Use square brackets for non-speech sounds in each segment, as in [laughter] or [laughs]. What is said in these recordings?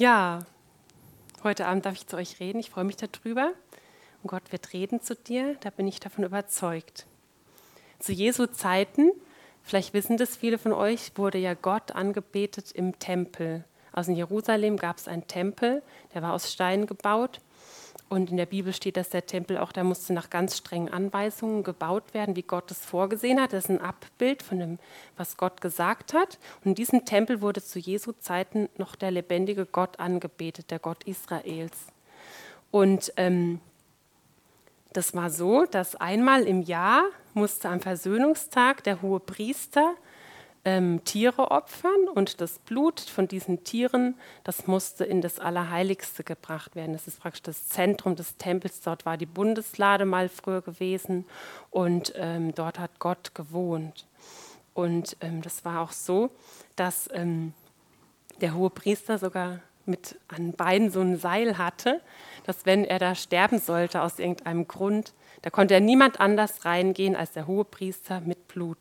Ja, heute Abend darf ich zu euch reden. Ich freue mich darüber. Und Gott wird reden zu dir, da bin ich davon überzeugt. Zu Jesu Zeiten, vielleicht wissen das viele von euch, wurde ja Gott angebetet im Tempel. Also in Jerusalem gab es einen Tempel, der war aus Stein gebaut. Und in der Bibel steht, dass der Tempel auch, da musste nach ganz strengen Anweisungen gebaut werden, wie Gott es vorgesehen hat. Das ist ein Abbild von dem, was Gott gesagt hat. Und in diesem Tempel wurde zu Jesu Zeiten noch der lebendige Gott angebetet, der Gott Israels. Und ähm, das war so, dass einmal im Jahr musste am Versöhnungstag der hohe Priester ähm, Tiere opfern und das Blut von diesen Tieren, das musste in das Allerheiligste gebracht werden. Das ist praktisch das Zentrum des Tempels. Dort war die Bundeslade mal früher gewesen und ähm, dort hat Gott gewohnt. Und ähm, das war auch so, dass ähm, der hohe Priester sogar mit an Beinen so ein Seil hatte, dass wenn er da sterben sollte aus irgendeinem Grund, da konnte er niemand anders reingehen als der hohe Priester mit Blut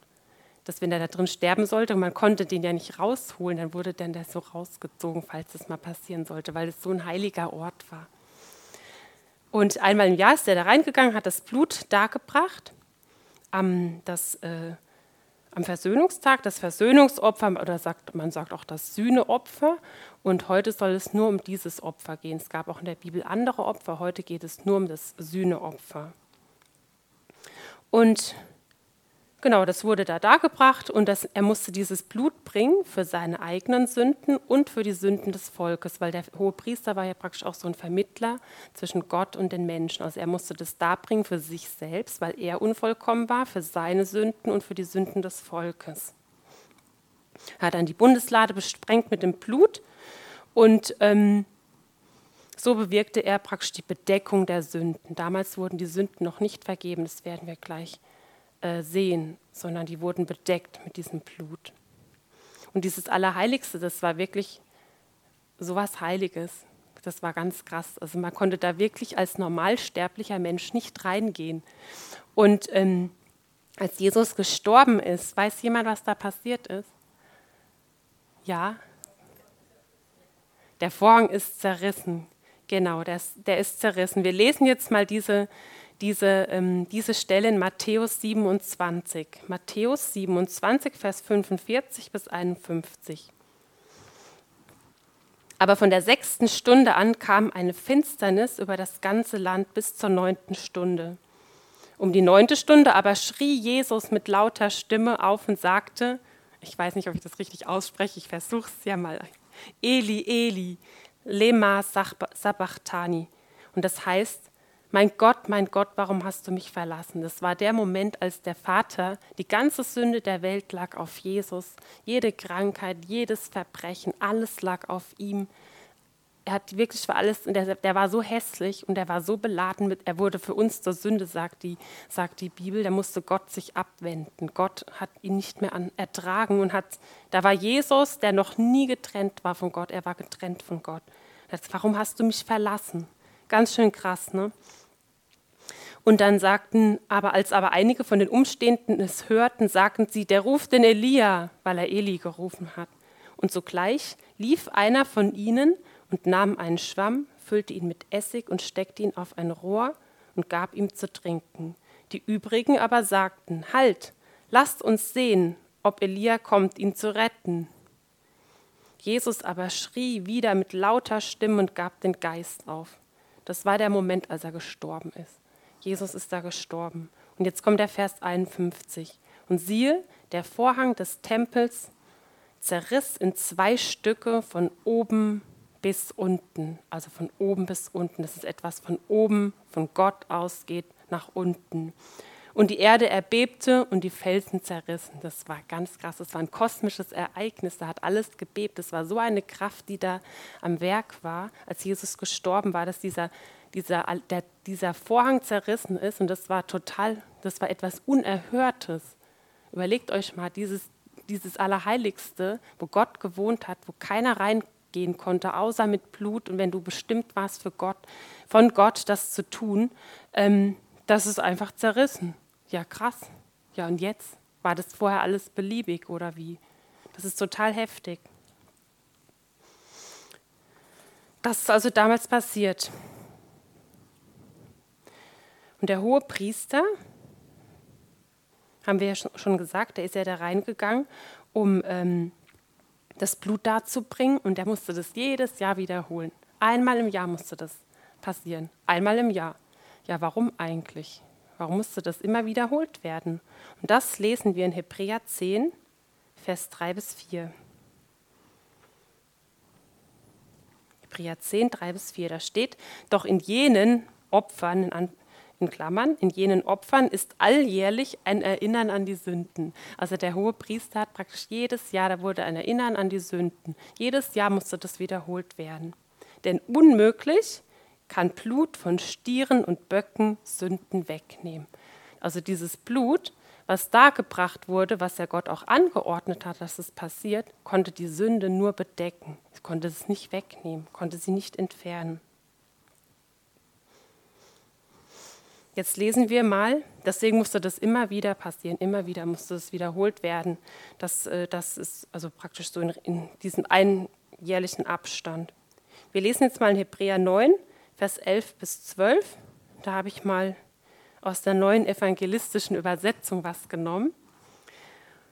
dass wenn er da drin sterben sollte, und man konnte den ja nicht rausholen, dann wurde dann der so rausgezogen, falls das mal passieren sollte, weil es so ein heiliger Ort war. Und einmal im Jahr ist er da reingegangen, hat das Blut dargebracht. Am, das, äh, am Versöhnungstag, das Versöhnungsopfer, oder sagt, man sagt auch das Sühneopfer. Und heute soll es nur um dieses Opfer gehen. Es gab auch in der Bibel andere Opfer, heute geht es nur um das Sühneopfer. Und Genau, das wurde da dargebracht und das, er musste dieses Blut bringen für seine eigenen Sünden und für die Sünden des Volkes, weil der hohe Priester war ja praktisch auch so ein Vermittler zwischen Gott und den Menschen. Also er musste das darbringen für sich selbst, weil er unvollkommen war, für seine Sünden und für die Sünden des Volkes. Er hat dann die Bundeslade besprengt mit dem Blut und ähm, so bewirkte er praktisch die Bedeckung der Sünden. Damals wurden die Sünden noch nicht vergeben, das werden wir gleich äh, sehen, sondern die wurden bedeckt mit diesem Blut. Und dieses Allerheiligste, das war wirklich so was Heiliges. Das war ganz krass. Also man konnte da wirklich als normalsterblicher Mensch nicht reingehen. Und ähm, als Jesus gestorben ist, weiß jemand, was da passiert ist? Ja. Der Vorhang ist zerrissen. Genau, der ist, der ist zerrissen. Wir lesen jetzt mal diese, diese, ähm, diese Stelle in Matthäus 27. Matthäus 27, Vers 45 bis 51. Aber von der sechsten Stunde an kam eine Finsternis über das ganze Land bis zur neunten Stunde. Um die neunte Stunde aber schrie Jesus mit lauter Stimme auf und sagte, ich weiß nicht, ob ich das richtig ausspreche, ich versuche es ja mal, Eli, Eli, lema sabachthani. Und das heißt, mein Gott, mein Gott, warum hast du mich verlassen? Das war der Moment, als der Vater, die ganze Sünde der Welt lag auf Jesus, jede Krankheit, jedes Verbrechen, alles lag auf ihm. Er hat wirklich für alles, der, der war so hässlich und er war so beladen mit, er wurde für uns zur Sünde, sagt die, sagt die Bibel, da musste Gott sich abwenden. Gott hat ihn nicht mehr an, ertragen und hat, da war Jesus, der noch nie getrennt war von Gott, er war getrennt von Gott. Jetzt, warum hast du mich verlassen? Ganz schön krass, ne? Und dann sagten, aber als aber einige von den Umstehenden es hörten, sagten sie, der ruft den Elia, weil er Eli gerufen hat. Und sogleich lief einer von ihnen und nahm einen Schwamm, füllte ihn mit Essig und steckte ihn auf ein Rohr und gab ihm zu trinken. Die übrigen aber sagten, Halt, lasst uns sehen, ob Elia kommt, ihn zu retten. Jesus aber schrie wieder mit lauter Stimme und gab den Geist auf. Das war der Moment, als er gestorben ist. Jesus ist da gestorben. Und jetzt kommt der Vers 51. Und siehe, der Vorhang des Tempels zerriss in zwei Stücke von oben bis unten. Also von oben bis unten. Das ist etwas von oben, von Gott ausgeht nach unten. Und die Erde erbebte und die Felsen zerrissen. Das war ganz krass. Das war ein kosmisches Ereignis. Da hat alles gebebt. Das war so eine Kraft, die da am Werk war, als Jesus gestorben war, dass dieser dieser, der, dieser Vorhang zerrissen ist und das war total, das war etwas Unerhörtes. Überlegt euch mal, dieses, dieses Allerheiligste, wo Gott gewohnt hat, wo keiner reingehen konnte, außer mit Blut und wenn du bestimmt warst für Gott, von Gott das zu tun, ähm, das ist einfach zerrissen. Ja, krass. Ja, und jetzt? War das vorher alles beliebig oder wie? Das ist total heftig. Das ist also damals passiert. Und der hohe Priester, haben wir ja schon gesagt, der ist ja da reingegangen, um ähm, das Blut darzubringen und der musste das jedes Jahr wiederholen. Einmal im Jahr musste das passieren. Einmal im Jahr. Ja, warum eigentlich? Warum musste das immer wiederholt werden? Und das lesen wir in Hebräer 10, Vers 3 bis 4. Hebräer 10, 3 bis 4, da steht, doch in jenen Opfern, in, in Klammern, in jenen Opfern ist alljährlich ein Erinnern an die Sünden. Also der hohe Priester hat praktisch jedes Jahr, da wurde ein Erinnern an die Sünden. Jedes Jahr musste das wiederholt werden. Denn unmöglich kann Blut von Stieren und Böcken Sünden wegnehmen. Also dieses Blut, was dargebracht wurde, was ja Gott auch angeordnet hat, dass es passiert, konnte die Sünde nur bedecken. Konnte es nicht wegnehmen, konnte sie nicht entfernen. Jetzt lesen wir mal, deswegen musste das immer wieder passieren, immer wieder musste es wiederholt werden. Das, äh, das ist also praktisch so in, in diesem einjährlichen Abstand. Wir lesen jetzt mal in Hebräer 9, Vers 11 bis 12. Da habe ich mal aus der neuen evangelistischen Übersetzung was genommen.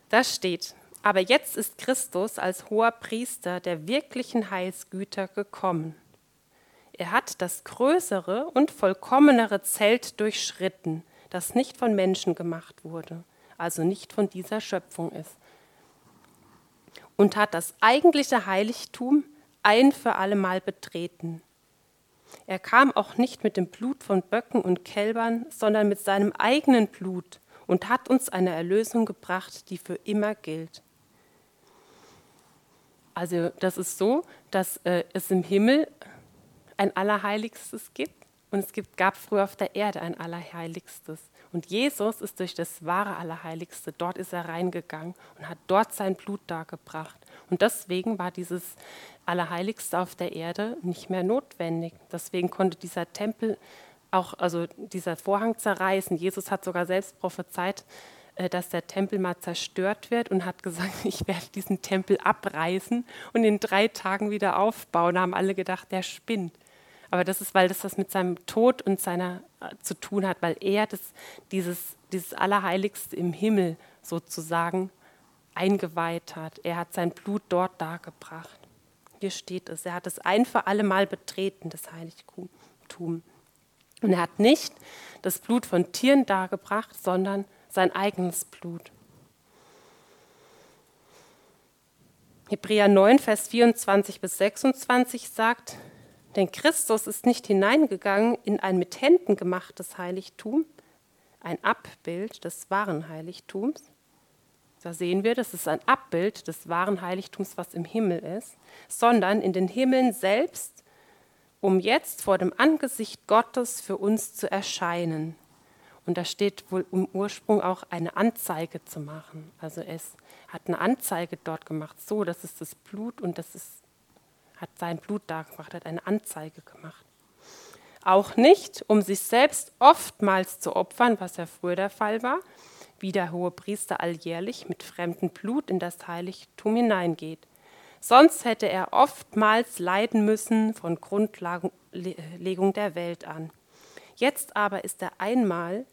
Da steht, aber jetzt ist Christus als hoher Priester der wirklichen Heilsgüter gekommen. Er hat das größere und vollkommenere Zelt durchschritten, das nicht von Menschen gemacht wurde, also nicht von dieser Schöpfung ist, und hat das eigentliche Heiligtum ein für allemal betreten. Er kam auch nicht mit dem Blut von Böcken und Kälbern, sondern mit seinem eigenen Blut und hat uns eine Erlösung gebracht, die für immer gilt. Also das ist so, dass äh, es im Himmel ein Allerheiligstes gibt und es gibt, gab früher auf der Erde ein Allerheiligstes. Und Jesus ist durch das wahre Allerheiligste, dort ist er reingegangen und hat dort sein Blut dargebracht. Und deswegen war dieses Allerheiligste auf der Erde nicht mehr notwendig. Deswegen konnte dieser Tempel auch, also dieser Vorhang zerreißen. Jesus hat sogar selbst prophezeit, äh, dass der Tempel mal zerstört wird und hat gesagt, [laughs] ich werde diesen Tempel abreißen und in drei Tagen wieder aufbauen. Da haben alle gedacht, der spinnt. Aber das ist, weil das was mit seinem Tod und seiner äh, zu tun hat, weil er das, dieses, dieses Allerheiligste im Himmel sozusagen eingeweiht hat. Er hat sein Blut dort dargebracht. Hier steht es. Er hat es ein für alle Mal betreten, das Heiligtum. Und er hat nicht das Blut von Tieren dargebracht, sondern sein eigenes Blut. Hebräer 9, Vers 24 bis 26 sagt, denn Christus ist nicht hineingegangen in ein mit Händen gemachtes Heiligtum, ein Abbild des wahren Heiligtums. Da sehen wir, das ist ein Abbild des wahren Heiligtums, was im Himmel ist, sondern in den Himmeln selbst, um jetzt vor dem Angesicht Gottes für uns zu erscheinen. Und da steht wohl im Ursprung auch eine Anzeige zu machen. Also es hat eine Anzeige dort gemacht, so, das ist das Blut und das ist hat sein Blut dargebracht, hat eine Anzeige gemacht. Auch nicht, um sich selbst oftmals zu opfern, was ja früher der Fall war, wie der hohe Priester alljährlich mit fremdem Blut in das Heiligtum hineingeht. Sonst hätte er oftmals leiden müssen von Grundlegung der Welt an. Jetzt aber ist er einmal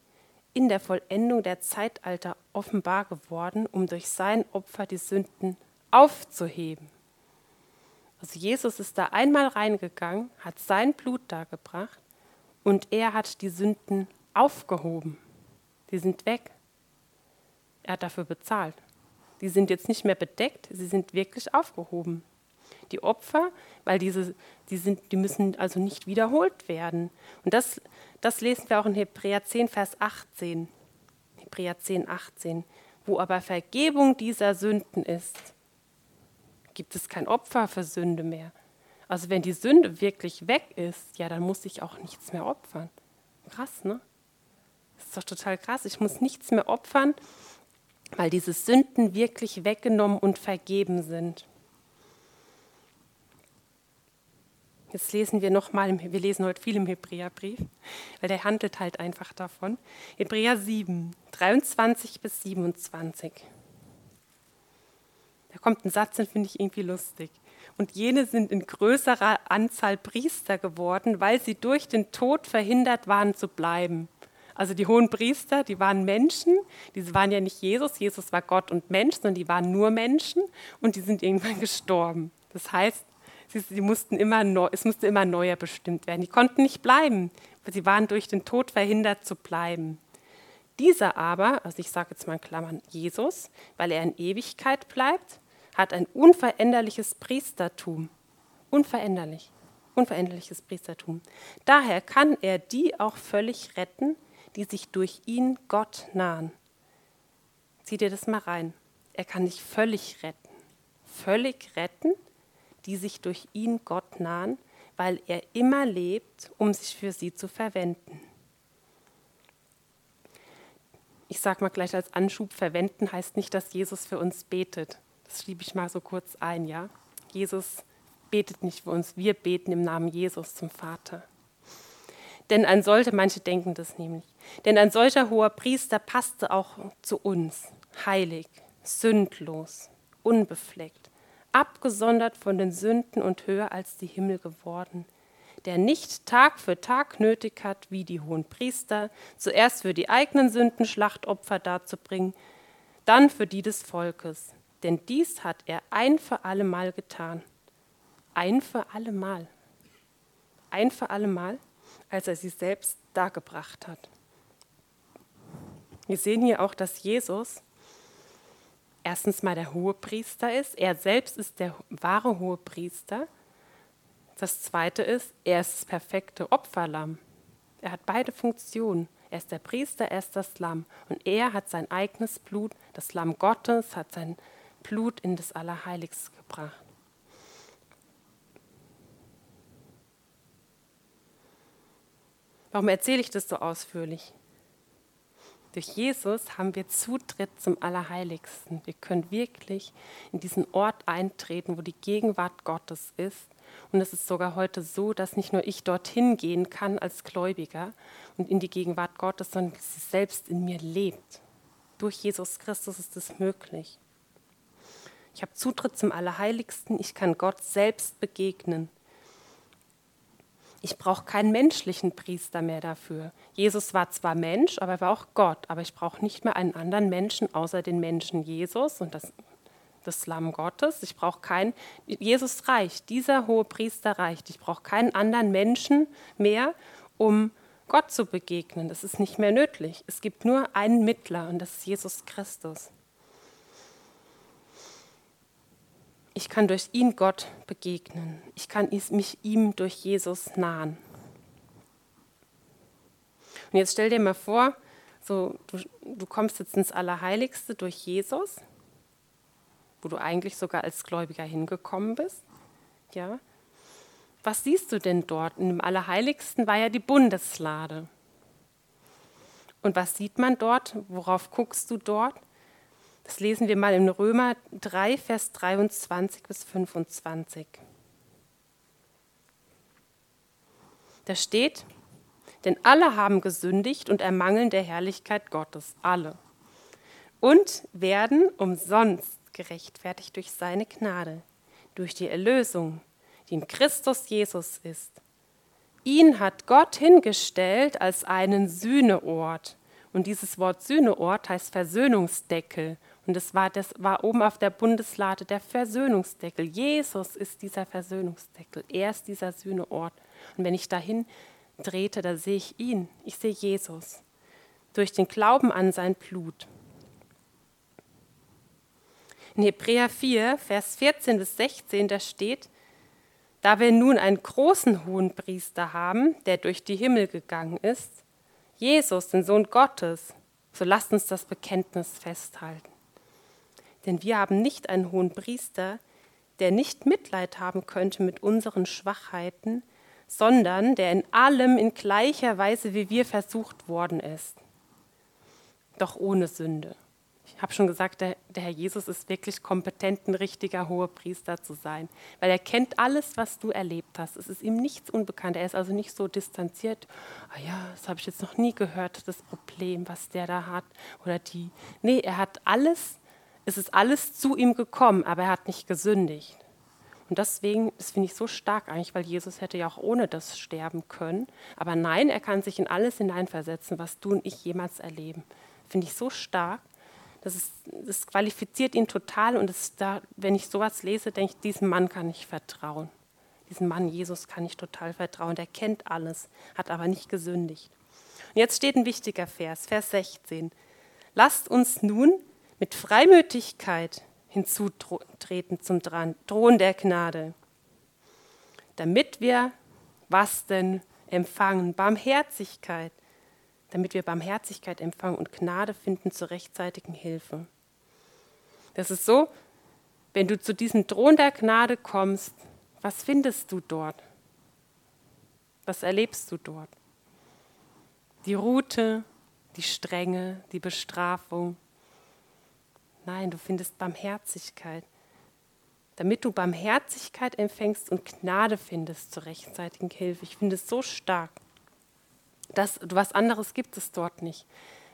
in der Vollendung der Zeitalter offenbar geworden, um durch sein Opfer die Sünden aufzuheben. Also Jesus ist da einmal reingegangen, hat sein Blut dargebracht und er hat die Sünden aufgehoben. Die sind weg. Er hat dafür bezahlt. Die sind jetzt nicht mehr bedeckt, sie sind wirklich aufgehoben. Die Opfer, weil diese, die, sind, die müssen also nicht wiederholt werden. Und das, das lesen wir auch in Hebräer 10, Vers 18. Hebräer 10, 18. Wo aber Vergebung dieser Sünden ist, gibt es kein Opfer für Sünde mehr. Also wenn die Sünde wirklich weg ist, ja, dann muss ich auch nichts mehr opfern. Krass, ne? Das ist doch total krass. Ich muss nichts mehr opfern, weil diese Sünden wirklich weggenommen und vergeben sind. Jetzt lesen wir nochmal, wir lesen heute viel im Hebräerbrief, weil der handelt halt einfach davon. Hebräer 7, 23 bis 27. Da kommt ein Satz, den finde ich irgendwie lustig. und jene sind in größerer Anzahl Priester geworden, weil sie durch den Tod verhindert waren zu bleiben. Also die hohen Priester, die waren Menschen, die waren ja nicht Jesus, Jesus war Gott und Mensch, sondern die waren nur Menschen und die sind irgendwann [laughs] gestorben. Das heißt, sie, sie mussten immer neu, es musste immer neuer bestimmt werden. Die konnten nicht bleiben, weil sie waren durch den Tod verhindert zu bleiben. Dieser aber, also ich sage jetzt mal in Klammern Jesus, weil er in Ewigkeit bleibt, hat ein unveränderliches Priestertum. Unveränderlich. Unveränderliches Priestertum. Daher kann er die auch völlig retten, die sich durch ihn Gott nahen. Zieh dir das mal rein. Er kann dich völlig retten. Völlig retten, die sich durch ihn Gott nahen, weil er immer lebt, um sich für sie zu verwenden. Ich sage mal gleich als Anschub, verwenden heißt nicht, dass Jesus für uns betet. Schiebe ich mal so kurz ein, ja. Jesus betet nicht für uns, wir beten im Namen Jesus zum Vater. Denn ein solcher, manche denken das nämlich, denn ein solcher hoher Priester passte auch zu uns, heilig, sündlos, unbefleckt, abgesondert von den Sünden und höher als die Himmel geworden, der nicht Tag für Tag nötig hat, wie die hohen Priester, zuerst für die eigenen Sünden Schlachtopfer darzubringen, dann für die des Volkes. Denn dies hat er ein für allemal getan. Ein für allemal. Ein für allemal als er sie selbst dargebracht hat. Wir sehen hier auch, dass Jesus erstens mal der hohe Priester ist. Er selbst ist der wahre hohe Priester. Das zweite ist, er ist das perfekte Opferlamm. Er hat beide Funktionen. Er ist der Priester, er ist das Lamm. Und er hat sein eigenes Blut, das Lamm Gottes, hat sein Blut in das Allerheiligste gebracht. Warum erzähle ich das so ausführlich? Durch Jesus haben wir Zutritt zum Allerheiligsten. Wir können wirklich in diesen Ort eintreten, wo die Gegenwart Gottes ist. Und es ist sogar heute so, dass nicht nur ich dorthin gehen kann als Gläubiger und in die Gegenwart Gottes, sondern sie selbst in mir lebt. Durch Jesus Christus ist es möglich. Ich habe Zutritt zum Allerheiligsten, ich kann Gott selbst begegnen. Ich brauche keinen menschlichen Priester mehr dafür. Jesus war zwar Mensch, aber er war auch Gott. Aber ich brauche nicht mehr einen anderen Menschen außer den Menschen Jesus und das, das Lamm Gottes. Ich brauche keinen. Jesus reicht. Dieser hohe Priester reicht. Ich brauche keinen anderen Menschen mehr, um Gott zu begegnen. Das ist nicht mehr nötig. Es gibt nur einen Mittler und das ist Jesus Christus. Ich kann durch ihn Gott begegnen. Ich kann mich ihm durch Jesus nahen. Und jetzt stell dir mal vor, so, du, du kommst jetzt ins Allerheiligste durch Jesus, wo du eigentlich sogar als Gläubiger hingekommen bist. Ja. Was siehst du denn dort? Dem Allerheiligsten war ja die Bundeslade. Und was sieht man dort? Worauf guckst du dort? Das lesen wir mal in Römer 3, Vers 23 bis 25. Da steht, denn alle haben gesündigt und ermangeln der Herrlichkeit Gottes, alle. Und werden umsonst gerechtfertigt durch seine Gnade, durch die Erlösung, die in Christus Jesus ist. Ihn hat Gott hingestellt als einen Sühneort. Und dieses Wort Sühneort heißt Versöhnungsdeckel und das war, das war oben auf der Bundeslade der Versöhnungsdeckel. Jesus ist dieser Versöhnungsdeckel. Er ist dieser Sühneort. Und wenn ich dahin drehte, da sehe ich ihn. Ich sehe Jesus. Durch den Glauben an sein Blut. In Hebräer 4, Vers 14 bis 16, da steht, da wir nun einen großen hohen Priester haben, der durch die Himmel gegangen ist, Jesus, den Sohn Gottes, so lasst uns das Bekenntnis festhalten. Denn wir haben nicht einen hohen Priester, der nicht Mitleid haben könnte mit unseren Schwachheiten, sondern der in allem in gleicher Weise wie wir versucht worden ist, doch ohne Sünde. Ich habe schon gesagt, der, der, Herr Jesus ist wirklich kompetent, ein richtiger hoher Priester zu sein, weil er kennt alles, was du erlebt hast. Es ist ihm nichts unbekannt. Er ist also nicht so distanziert. Ah ja, das habe ich jetzt noch nie gehört, das Problem, was der da hat oder die. Nee, er hat alles es ist alles zu ihm gekommen, aber er hat nicht gesündigt. Und deswegen, das finde ich so stark eigentlich, weil Jesus hätte ja auch ohne das sterben können. Aber nein, er kann sich in alles hineinversetzen, was du und ich jemals erleben. Finde ich so stark. Das, ist, das qualifiziert ihn total und da, wenn ich sowas lese, denke ich, diesem Mann kann ich vertrauen. Diesem Mann Jesus kann ich total vertrauen. Der kennt alles, hat aber nicht gesündigt. Und jetzt steht ein wichtiger Vers, Vers 16. Lasst uns nun mit Freimütigkeit hinzutreten zum Thron der Gnade, damit wir was denn empfangen? Barmherzigkeit, damit wir Barmherzigkeit empfangen und Gnade finden zur rechtzeitigen Hilfe. Das ist so, wenn du zu diesem Thron der Gnade kommst, was findest du dort? Was erlebst du dort? Die Route, die Strenge, die Bestrafung, Nein, du findest Barmherzigkeit. Damit du Barmherzigkeit empfängst und Gnade findest zur rechtzeitigen Hilfe. Ich finde es so stark. Das, was anderes gibt es dort nicht.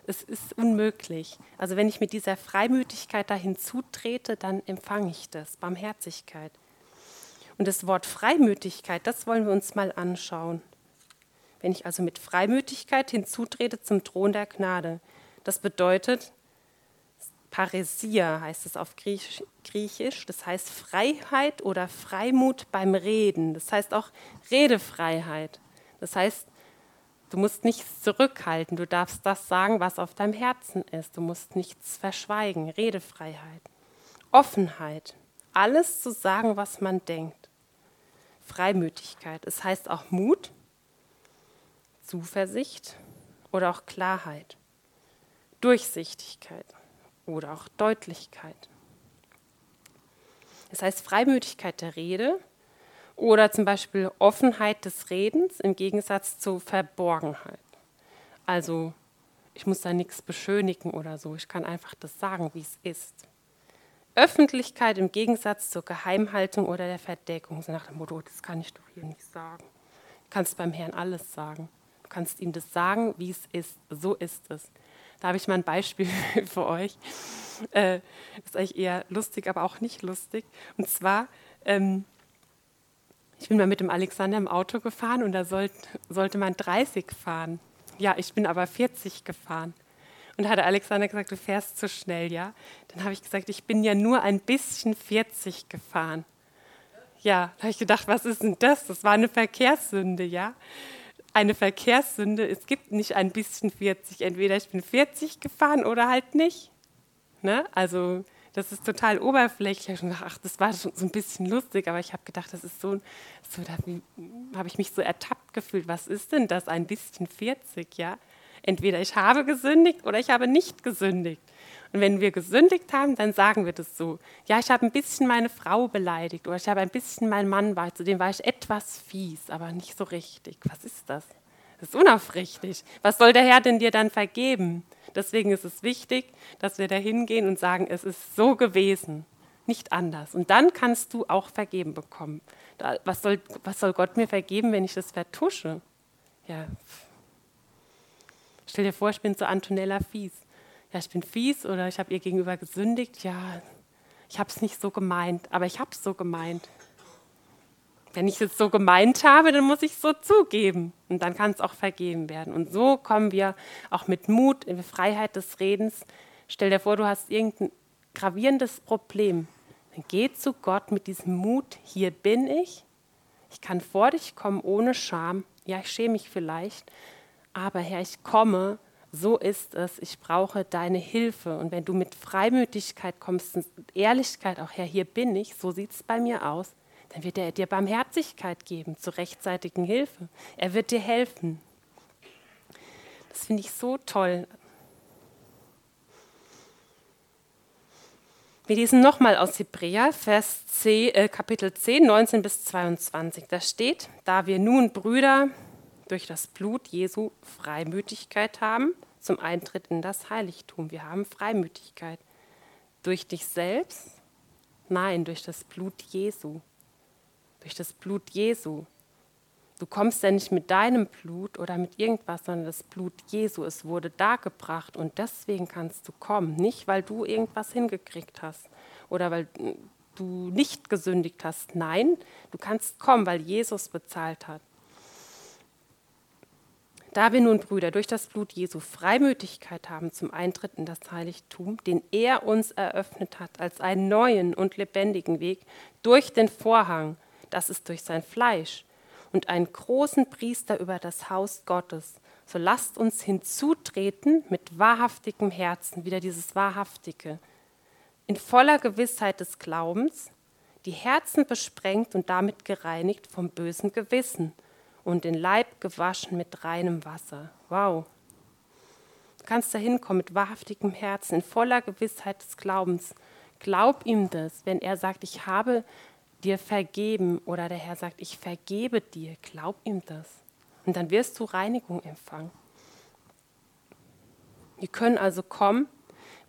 Es ist unmöglich. Also wenn ich mit dieser Freimütigkeit dahin zutrete, dann empfange ich das, Barmherzigkeit. Und das Wort Freimütigkeit, das wollen wir uns mal anschauen. Wenn ich also mit Freimütigkeit hinzutrete zum Thron der Gnade, das bedeutet, Paresia heißt es auf Griechisch, das heißt Freiheit oder Freimut beim Reden. Das heißt auch Redefreiheit. Das heißt, du musst nichts zurückhalten, du darfst das sagen, was auf deinem Herzen ist. Du musst nichts verschweigen. Redefreiheit. Offenheit. Alles zu sagen, was man denkt. Freimütigkeit. Es heißt auch Mut, Zuversicht oder auch Klarheit. Durchsichtigkeit oder auch Deutlichkeit. Das heißt Freimütigkeit der Rede oder zum Beispiel Offenheit des Redens im Gegensatz zu Verborgenheit. Also ich muss da nichts beschönigen oder so, ich kann einfach das sagen, wie es ist. Öffentlichkeit im Gegensatz zur Geheimhaltung oder der Verdeckung. So nach dem Motto, das kann ich doch hier nicht sagen. Du kannst beim Herrn alles sagen. Du kannst ihm das sagen, wie es ist. So ist es. Da habe ich mal ein Beispiel [laughs] für euch. Äh, ist eigentlich eher lustig, aber auch nicht lustig. Und zwar, ähm, ich bin mal mit dem Alexander im Auto gefahren und da sollt, sollte man 30 fahren. Ja, ich bin aber 40 gefahren. Und da hat der Alexander gesagt, du fährst zu schnell, ja? Dann habe ich gesagt, ich bin ja nur ein bisschen 40 gefahren. Ja, da habe ich gedacht, was ist denn das? Das war eine Verkehrssünde, ja? Eine Verkehrssünde. Es gibt nicht ein bisschen 40. Entweder ich bin 40 gefahren oder halt nicht. Ne? Also das ist total oberflächlich. Ach, das war schon so ein bisschen lustig, aber ich habe gedacht, das ist so, so da habe ich mich so ertappt gefühlt. Was ist denn das, ein bisschen 40, ja? Entweder ich habe gesündigt oder ich habe nicht gesündigt. Und wenn wir gesündigt haben, dann sagen wir das so. Ja, ich habe ein bisschen meine Frau beleidigt oder ich habe ein bisschen meinen Mann, war, zu dem war ich etwas fies, aber nicht so richtig. Was ist das? Das ist unaufrichtig. Was soll der Herr denn dir dann vergeben? Deswegen ist es wichtig, dass wir da hingehen und sagen, es ist so gewesen, nicht anders. Und dann kannst du auch vergeben bekommen. Was soll, was soll Gott mir vergeben, wenn ich das vertusche? Ja. Stell dir vor, ich bin zu Antonella fies ja, ich bin fies oder ich habe ihr gegenüber gesündigt. Ja, ich habe es nicht so gemeint, aber ich habe es so gemeint. Wenn ich es so gemeint habe, dann muss ich es so zugeben und dann kann es auch vergeben werden. Und so kommen wir auch mit Mut in die Freiheit des Redens. Stell dir vor, du hast irgendein gravierendes Problem. Dann geh zu Gott mit diesem Mut, hier bin ich. Ich kann vor dich kommen ohne Scham. Ja, ich schäme mich vielleicht, aber Herr, ich komme so ist es, ich brauche deine Hilfe. Und wenn du mit Freimütigkeit kommst und Ehrlichkeit auch her, hier bin ich, so sieht es bei mir aus, dann wird er dir Barmherzigkeit geben zur rechtzeitigen Hilfe. Er wird dir helfen. Das finde ich so toll. Wir lesen nochmal aus Hebräer, Vers 10, äh, Kapitel 10, 19 bis 22. Da steht, da wir nun Brüder durch das Blut Jesu Freimütigkeit haben zum Eintritt in das Heiligtum. Wir haben Freimütigkeit. Durch dich selbst? Nein, durch das Blut Jesu. Durch das Blut Jesu. Du kommst ja nicht mit deinem Blut oder mit irgendwas, sondern das Blut Jesu. Es wurde dargebracht und deswegen kannst du kommen. Nicht, weil du irgendwas hingekriegt hast oder weil du nicht gesündigt hast. Nein, du kannst kommen, weil Jesus bezahlt hat. Da wir nun, Brüder, durch das Blut Jesu Freimütigkeit haben zum Eintritt in das Heiligtum, den er uns eröffnet hat als einen neuen und lebendigen Weg durch den Vorhang, das ist durch sein Fleisch, und einen großen Priester über das Haus Gottes, so lasst uns hinzutreten mit wahrhaftigem Herzen, wieder dieses Wahrhaftige, in voller Gewissheit des Glaubens, die Herzen besprengt und damit gereinigt vom bösen Gewissen und den Leib gewaschen mit reinem Wasser. Wow. Du kannst da hinkommen mit wahrhaftigem Herzen, in voller Gewissheit des Glaubens. Glaub ihm das, wenn er sagt, ich habe dir vergeben oder der Herr sagt, ich vergebe dir. Glaub ihm das. Und dann wirst du Reinigung empfangen. Wir können also kommen,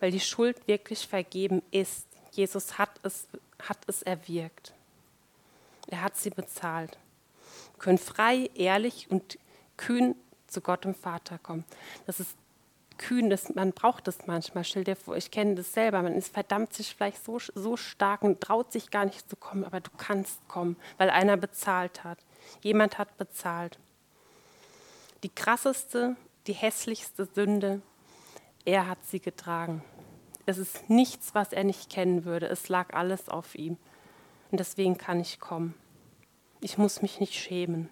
weil die Schuld wirklich vergeben ist. Jesus hat es, hat es erwirkt. Er hat sie bezahlt können frei, ehrlich und kühn zu Gott und Vater kommen. Das ist kühn, das, man braucht das manchmal. Stell dir vor, ich kenne das selber. Man ist verdammt sich vielleicht so, so stark und traut sich gar nicht zu kommen, aber du kannst kommen, weil einer bezahlt hat. Jemand hat bezahlt. Die krasseste, die hässlichste Sünde, er hat sie getragen. Es ist nichts, was er nicht kennen würde. Es lag alles auf ihm. Und deswegen kann ich kommen. Ich muss mich nicht schämen.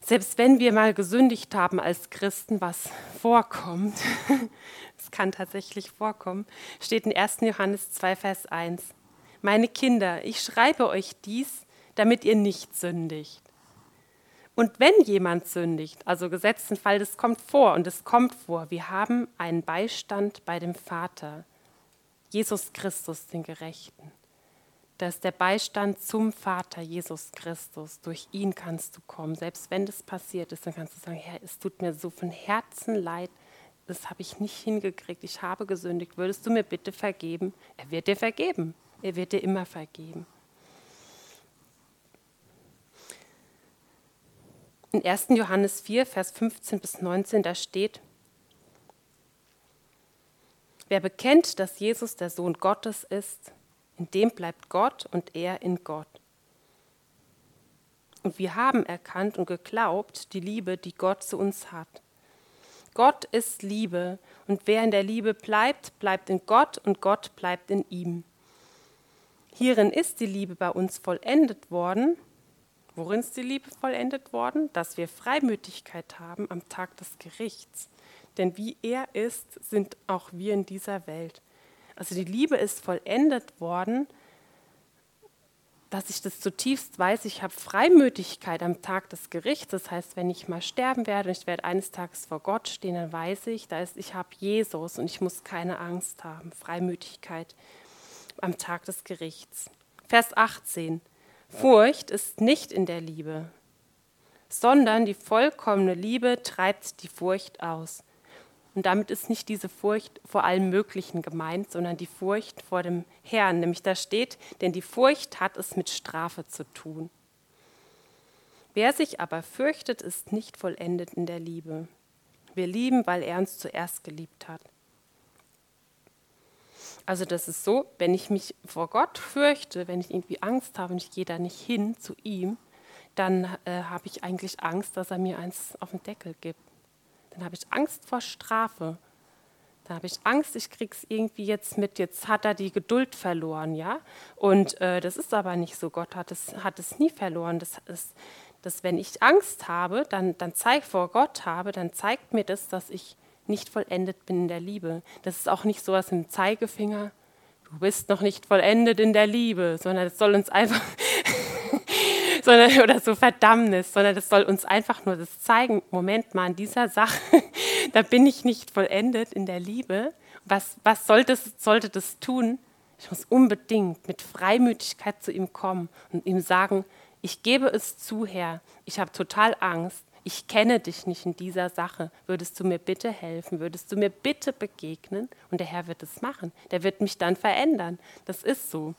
Selbst wenn wir mal gesündigt haben als Christen, was vorkommt, [laughs] es kann tatsächlich vorkommen, steht in 1. Johannes 2, Vers 1. Meine Kinder, ich schreibe euch dies, damit ihr nicht sündigt. Und wenn jemand sündigt, also gesetzten Fall, das kommt vor und es kommt vor, wir haben einen Beistand bei dem Vater, Jesus Christus, den Gerechten. Das ist der Beistand zum Vater Jesus Christus. Durch ihn kannst du kommen. Selbst wenn das passiert ist, dann kannst du sagen, Herr, es tut mir so von Herzen leid. Das habe ich nicht hingekriegt. Ich habe gesündigt. Würdest du mir bitte vergeben? Er wird dir vergeben. Er wird dir immer vergeben. In 1. Johannes 4, Vers 15 bis 19, da steht, Wer bekennt, dass Jesus der Sohn Gottes ist, in dem bleibt Gott und er in Gott. Und wir haben erkannt und geglaubt die Liebe, die Gott zu uns hat. Gott ist Liebe und wer in der Liebe bleibt, bleibt in Gott und Gott bleibt in ihm. Hierin ist die Liebe bei uns vollendet worden. Worin ist die Liebe vollendet worden? Dass wir Freimütigkeit haben am Tag des Gerichts. Denn wie er ist, sind auch wir in dieser Welt. Also die Liebe ist vollendet worden, dass ich das zutiefst weiß, ich habe Freimütigkeit am Tag des Gerichts. Das heißt, wenn ich mal sterben werde und ich werde eines Tages vor Gott stehen, dann weiß ich, da ist, ich habe Jesus und ich muss keine Angst haben. Freimütigkeit am Tag des Gerichts. Vers 18. Furcht ist nicht in der Liebe, sondern die vollkommene Liebe treibt die Furcht aus. Und damit ist nicht diese Furcht vor allem Möglichen gemeint, sondern die Furcht vor dem Herrn. Nämlich da steht, denn die Furcht hat es mit Strafe zu tun. Wer sich aber fürchtet, ist nicht vollendet in der Liebe. Wir lieben, weil er uns zuerst geliebt hat. Also das ist so, wenn ich mich vor Gott fürchte, wenn ich irgendwie Angst habe und ich gehe da nicht hin zu ihm, dann äh, habe ich eigentlich Angst, dass er mir eins auf den Deckel gibt. Dann habe ich Angst vor Strafe. Da habe ich Angst, ich krieg's irgendwie jetzt mit, jetzt hat er die Geduld verloren, ja. Und äh, das ist aber nicht so. Gott hat es, hat es nie verloren. Das ist, dass wenn ich Angst habe, dann, dann zeigt vor Gott habe, dann zeigt mir das, dass ich nicht vollendet bin in der Liebe. Das ist auch nicht so was im Zeigefinger, du bist noch nicht vollendet in der Liebe, sondern es soll uns [laughs] einfach, sondern, [laughs] oder so Verdammnis, sondern das soll uns einfach nur das zeigen, Moment mal, in dieser Sache, [laughs] da bin ich nicht vollendet in der Liebe. Was, was soll das, sollte das tun? Ich muss unbedingt mit Freimütigkeit zu ihm kommen und ihm sagen, ich gebe es zu, Herr, ich habe total Angst, ich kenne dich nicht in dieser Sache. Würdest du mir bitte helfen? Würdest du mir bitte begegnen? Und der Herr wird es machen. Der wird mich dann verändern. Das ist so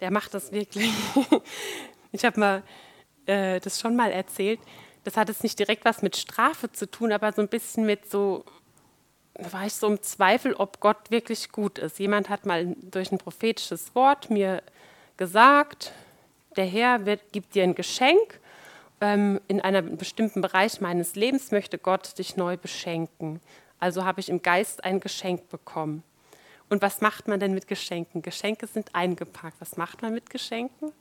der macht das wirklich. [laughs] ich habe mal äh, das schon mal erzählt. Das hat jetzt nicht direkt was mit Strafe zu tun, aber so ein bisschen mit so war ich so im Zweifel, ob Gott wirklich gut ist. Jemand hat mal durch ein prophetisches Wort mir gesagt, der Herr wird, gibt dir ein Geschenk. Ähm, in einem bestimmten Bereich meines Lebens möchte Gott dich neu beschenken. Also habe ich im Geist ein Geschenk bekommen. Und was macht man denn mit Geschenken? Geschenke sind eingepackt. Was macht man mit Geschenken?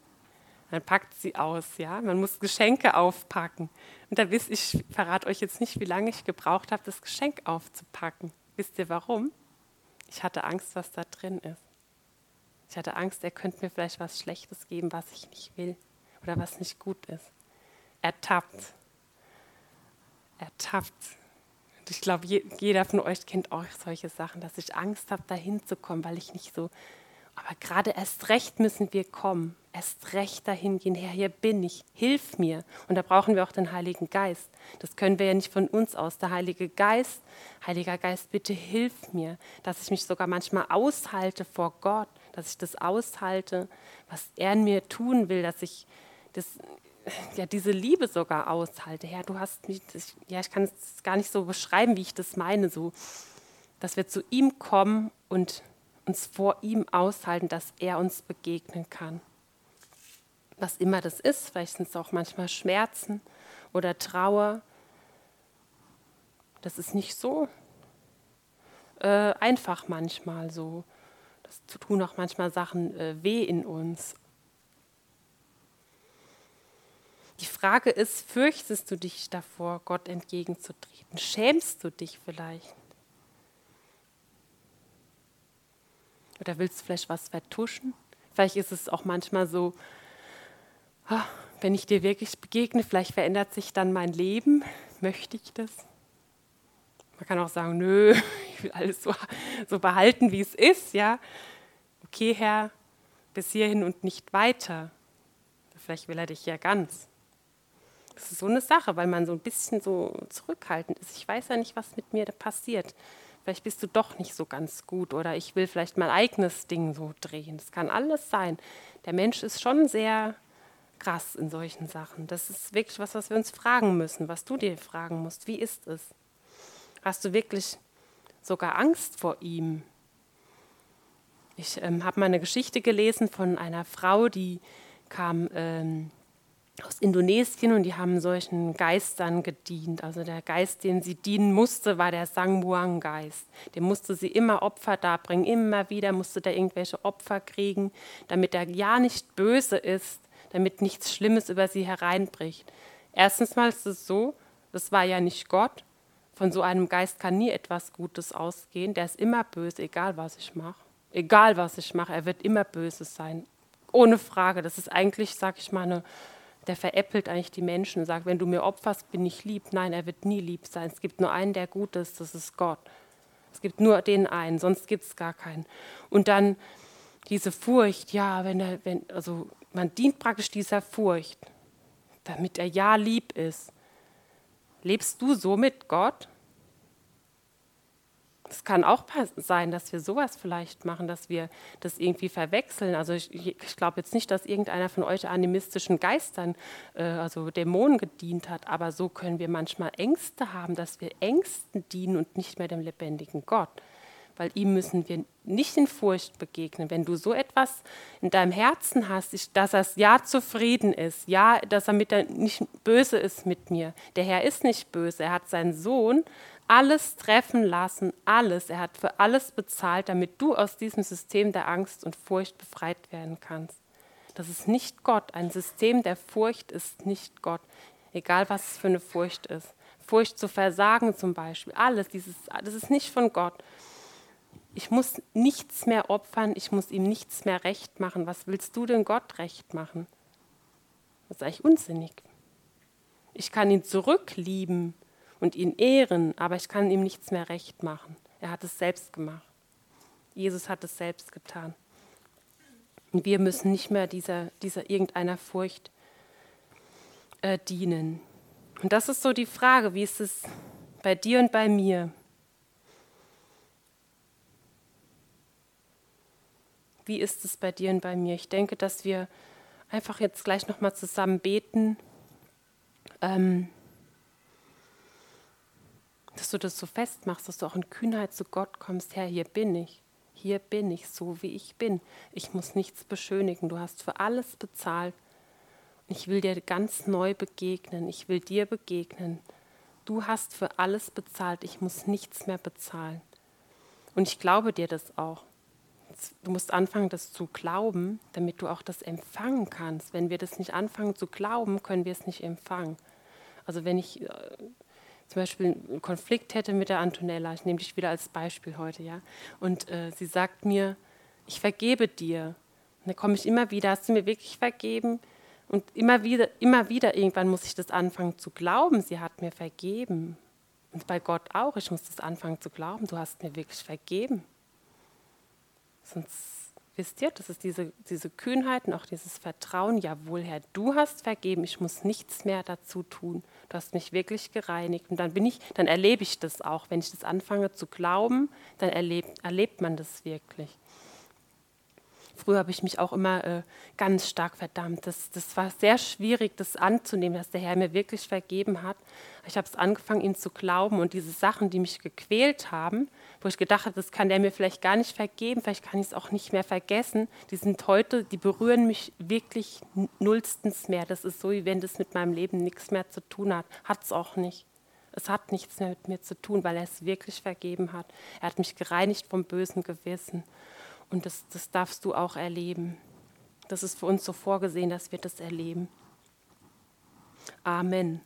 Man packt sie aus, ja. Man muss Geschenke aufpacken. Und da wisst ich, verrate euch jetzt nicht, wie lange ich gebraucht habe, das Geschenk aufzupacken. Wisst ihr warum? Ich hatte Angst, was da drin ist. Ich hatte Angst, er könnte mir vielleicht was Schlechtes geben, was ich nicht will oder was nicht gut ist. Ertappt. Ertappt. Ich glaube, jeder von euch kennt auch solche Sachen, dass ich Angst habe, da hinzukommen, weil ich nicht so. Aber gerade erst recht müssen wir kommen, erst recht dahin gehen. Herr, hier bin ich, hilf mir. Und da brauchen wir auch den Heiligen Geist. Das können wir ja nicht von uns aus. Der Heilige Geist, Heiliger Geist, bitte hilf mir, dass ich mich sogar manchmal aushalte vor Gott, dass ich das aushalte, was er in mir tun will, dass ich das, ja, diese Liebe sogar aushalte. Herr, du hast mich, ja, ich kann es gar nicht so beschreiben, wie ich das meine, so, dass wir zu ihm kommen und uns vor ihm aushalten, dass er uns begegnen kann. Was immer das ist, vielleicht sind es auch manchmal Schmerzen oder Trauer. Das ist nicht so äh, einfach manchmal so. Das tun auch manchmal Sachen äh, weh in uns. Die Frage ist, fürchtest du dich davor, Gott entgegenzutreten? Schämst du dich vielleicht? Oder willst du vielleicht was vertuschen? Vielleicht ist es auch manchmal so, oh, wenn ich dir wirklich begegne, vielleicht verändert sich dann mein Leben. Möchte ich das? Man kann auch sagen, nö, [laughs] ich will alles so, so behalten, wie es ist, ja. Okay, Herr, bis hierhin und nicht weiter. Vielleicht will er dich ja ganz. Das ist so eine Sache, weil man so ein bisschen so zurückhaltend ist. Ich weiß ja nicht, was mit mir passiert. Vielleicht bist du doch nicht so ganz gut oder ich will vielleicht mein eigenes Ding so drehen. Das kann alles sein. Der Mensch ist schon sehr krass in solchen Sachen. Das ist wirklich was, was wir uns fragen müssen, was du dir fragen musst. Wie ist es? Hast du wirklich sogar Angst vor ihm? Ich ähm, habe mal eine Geschichte gelesen von einer Frau, die kam ähm, aus Indonesien und die haben solchen Geistern gedient. Also der Geist, den sie dienen musste, war der Sangmuang-Geist. Dem musste sie immer Opfer darbringen, immer wieder musste der irgendwelche Opfer kriegen, damit er ja nicht böse ist, damit nichts Schlimmes über sie hereinbricht. Erstens mal ist es so, das war ja nicht Gott, von so einem Geist kann nie etwas Gutes ausgehen. Der ist immer böse, egal was ich mache. Egal was ich mache, er wird immer böse sein. Ohne Frage. Das ist eigentlich, sag ich mal, eine, der veräppelt eigentlich die Menschen und sagt, wenn du mir opferst, bin ich lieb. Nein, er wird nie lieb sein. Es gibt nur einen, der gut ist, das ist Gott. Es gibt nur den einen, sonst gibt es gar keinen. Und dann diese Furcht, ja, wenn er, wenn, also man dient praktisch dieser Furcht, damit er ja lieb ist. Lebst du so mit Gott? Es kann auch sein, dass wir sowas vielleicht machen, dass wir das irgendwie verwechseln. Also ich, ich glaube jetzt nicht, dass irgendeiner von euch animistischen Geistern, äh, also Dämonen gedient hat, aber so können wir manchmal Ängste haben, dass wir Ängsten dienen und nicht mehr dem lebendigen Gott weil ihm müssen wir nicht in Furcht begegnen. Wenn du so etwas in deinem Herzen hast, dass er ja zufrieden ist, ja, dass er mit der, nicht böse ist mit mir. Der Herr ist nicht böse, er hat seinen Sohn alles treffen lassen, alles. Er hat für alles bezahlt, damit du aus diesem System der Angst und Furcht befreit werden kannst. Das ist nicht Gott. Ein System der Furcht ist nicht Gott, egal was es für eine Furcht ist. Furcht zu versagen zum Beispiel, alles, dieses, das ist nicht von Gott. Ich muss nichts mehr opfern, ich muss ihm nichts mehr recht machen. Was willst du denn Gott recht machen? Das ist eigentlich unsinnig. Ich kann ihn zurücklieben und ihn ehren, aber ich kann ihm nichts mehr recht machen. Er hat es selbst gemacht. Jesus hat es selbst getan. Und wir müssen nicht mehr dieser, dieser irgendeiner Furcht äh, dienen. Und das ist so die Frage, wie ist es bei dir und bei mir? Wie ist es bei dir und bei mir? Ich denke, dass wir einfach jetzt gleich nochmal zusammen beten. Ähm, dass du das so festmachst, dass du auch in Kühnheit zu Gott kommst, Herr, hier bin ich. Hier bin ich, so wie ich bin. Ich muss nichts beschönigen. Du hast für alles bezahlt. Ich will dir ganz neu begegnen. Ich will dir begegnen. Du hast für alles bezahlt. Ich muss nichts mehr bezahlen. Und ich glaube dir das auch. Du musst anfangen, das zu glauben, damit du auch das empfangen kannst. Wenn wir das nicht anfangen zu glauben, können wir es nicht empfangen. Also wenn ich äh, zum Beispiel einen Konflikt hätte mit der Antonella, ich nehme dich wieder als Beispiel heute, ja, und äh, sie sagt mir, ich vergebe dir. Und dann komme ich immer wieder, hast du mir wirklich vergeben? Und immer wieder, immer wieder, irgendwann muss ich das anfangen zu glauben, sie hat mir vergeben. Und bei Gott auch, ich muss das anfangen zu glauben, du hast mir wirklich vergeben. Sonst wisst ihr, das ist diese, diese Kühnheit und auch dieses Vertrauen, jawohl Herr, du hast vergeben, ich muss nichts mehr dazu tun. Du hast mich wirklich gereinigt. Und dann bin ich, dann erlebe ich das auch. Wenn ich das anfange zu glauben, dann erlebt, erlebt man das wirklich. Früher habe ich mich auch immer äh, ganz stark verdammt. Das, das war sehr schwierig, das anzunehmen, dass der Herr mir wirklich vergeben hat. Ich habe es angefangen, ihm zu glauben und diese Sachen, die mich gequält haben, wo ich gedacht habe, das kann der mir vielleicht gar nicht vergeben, vielleicht kann ich es auch nicht mehr vergessen, die sind heute, die berühren mich wirklich nullstens mehr. Das ist so, wie wenn das mit meinem Leben nichts mehr zu tun hat. Hat es auch nicht. Es hat nichts mehr mit mir zu tun, weil er es wirklich vergeben hat. Er hat mich gereinigt vom bösen Gewissen. Und das, das darfst du auch erleben. Das ist für uns so vorgesehen, dass wir das erleben. Amen.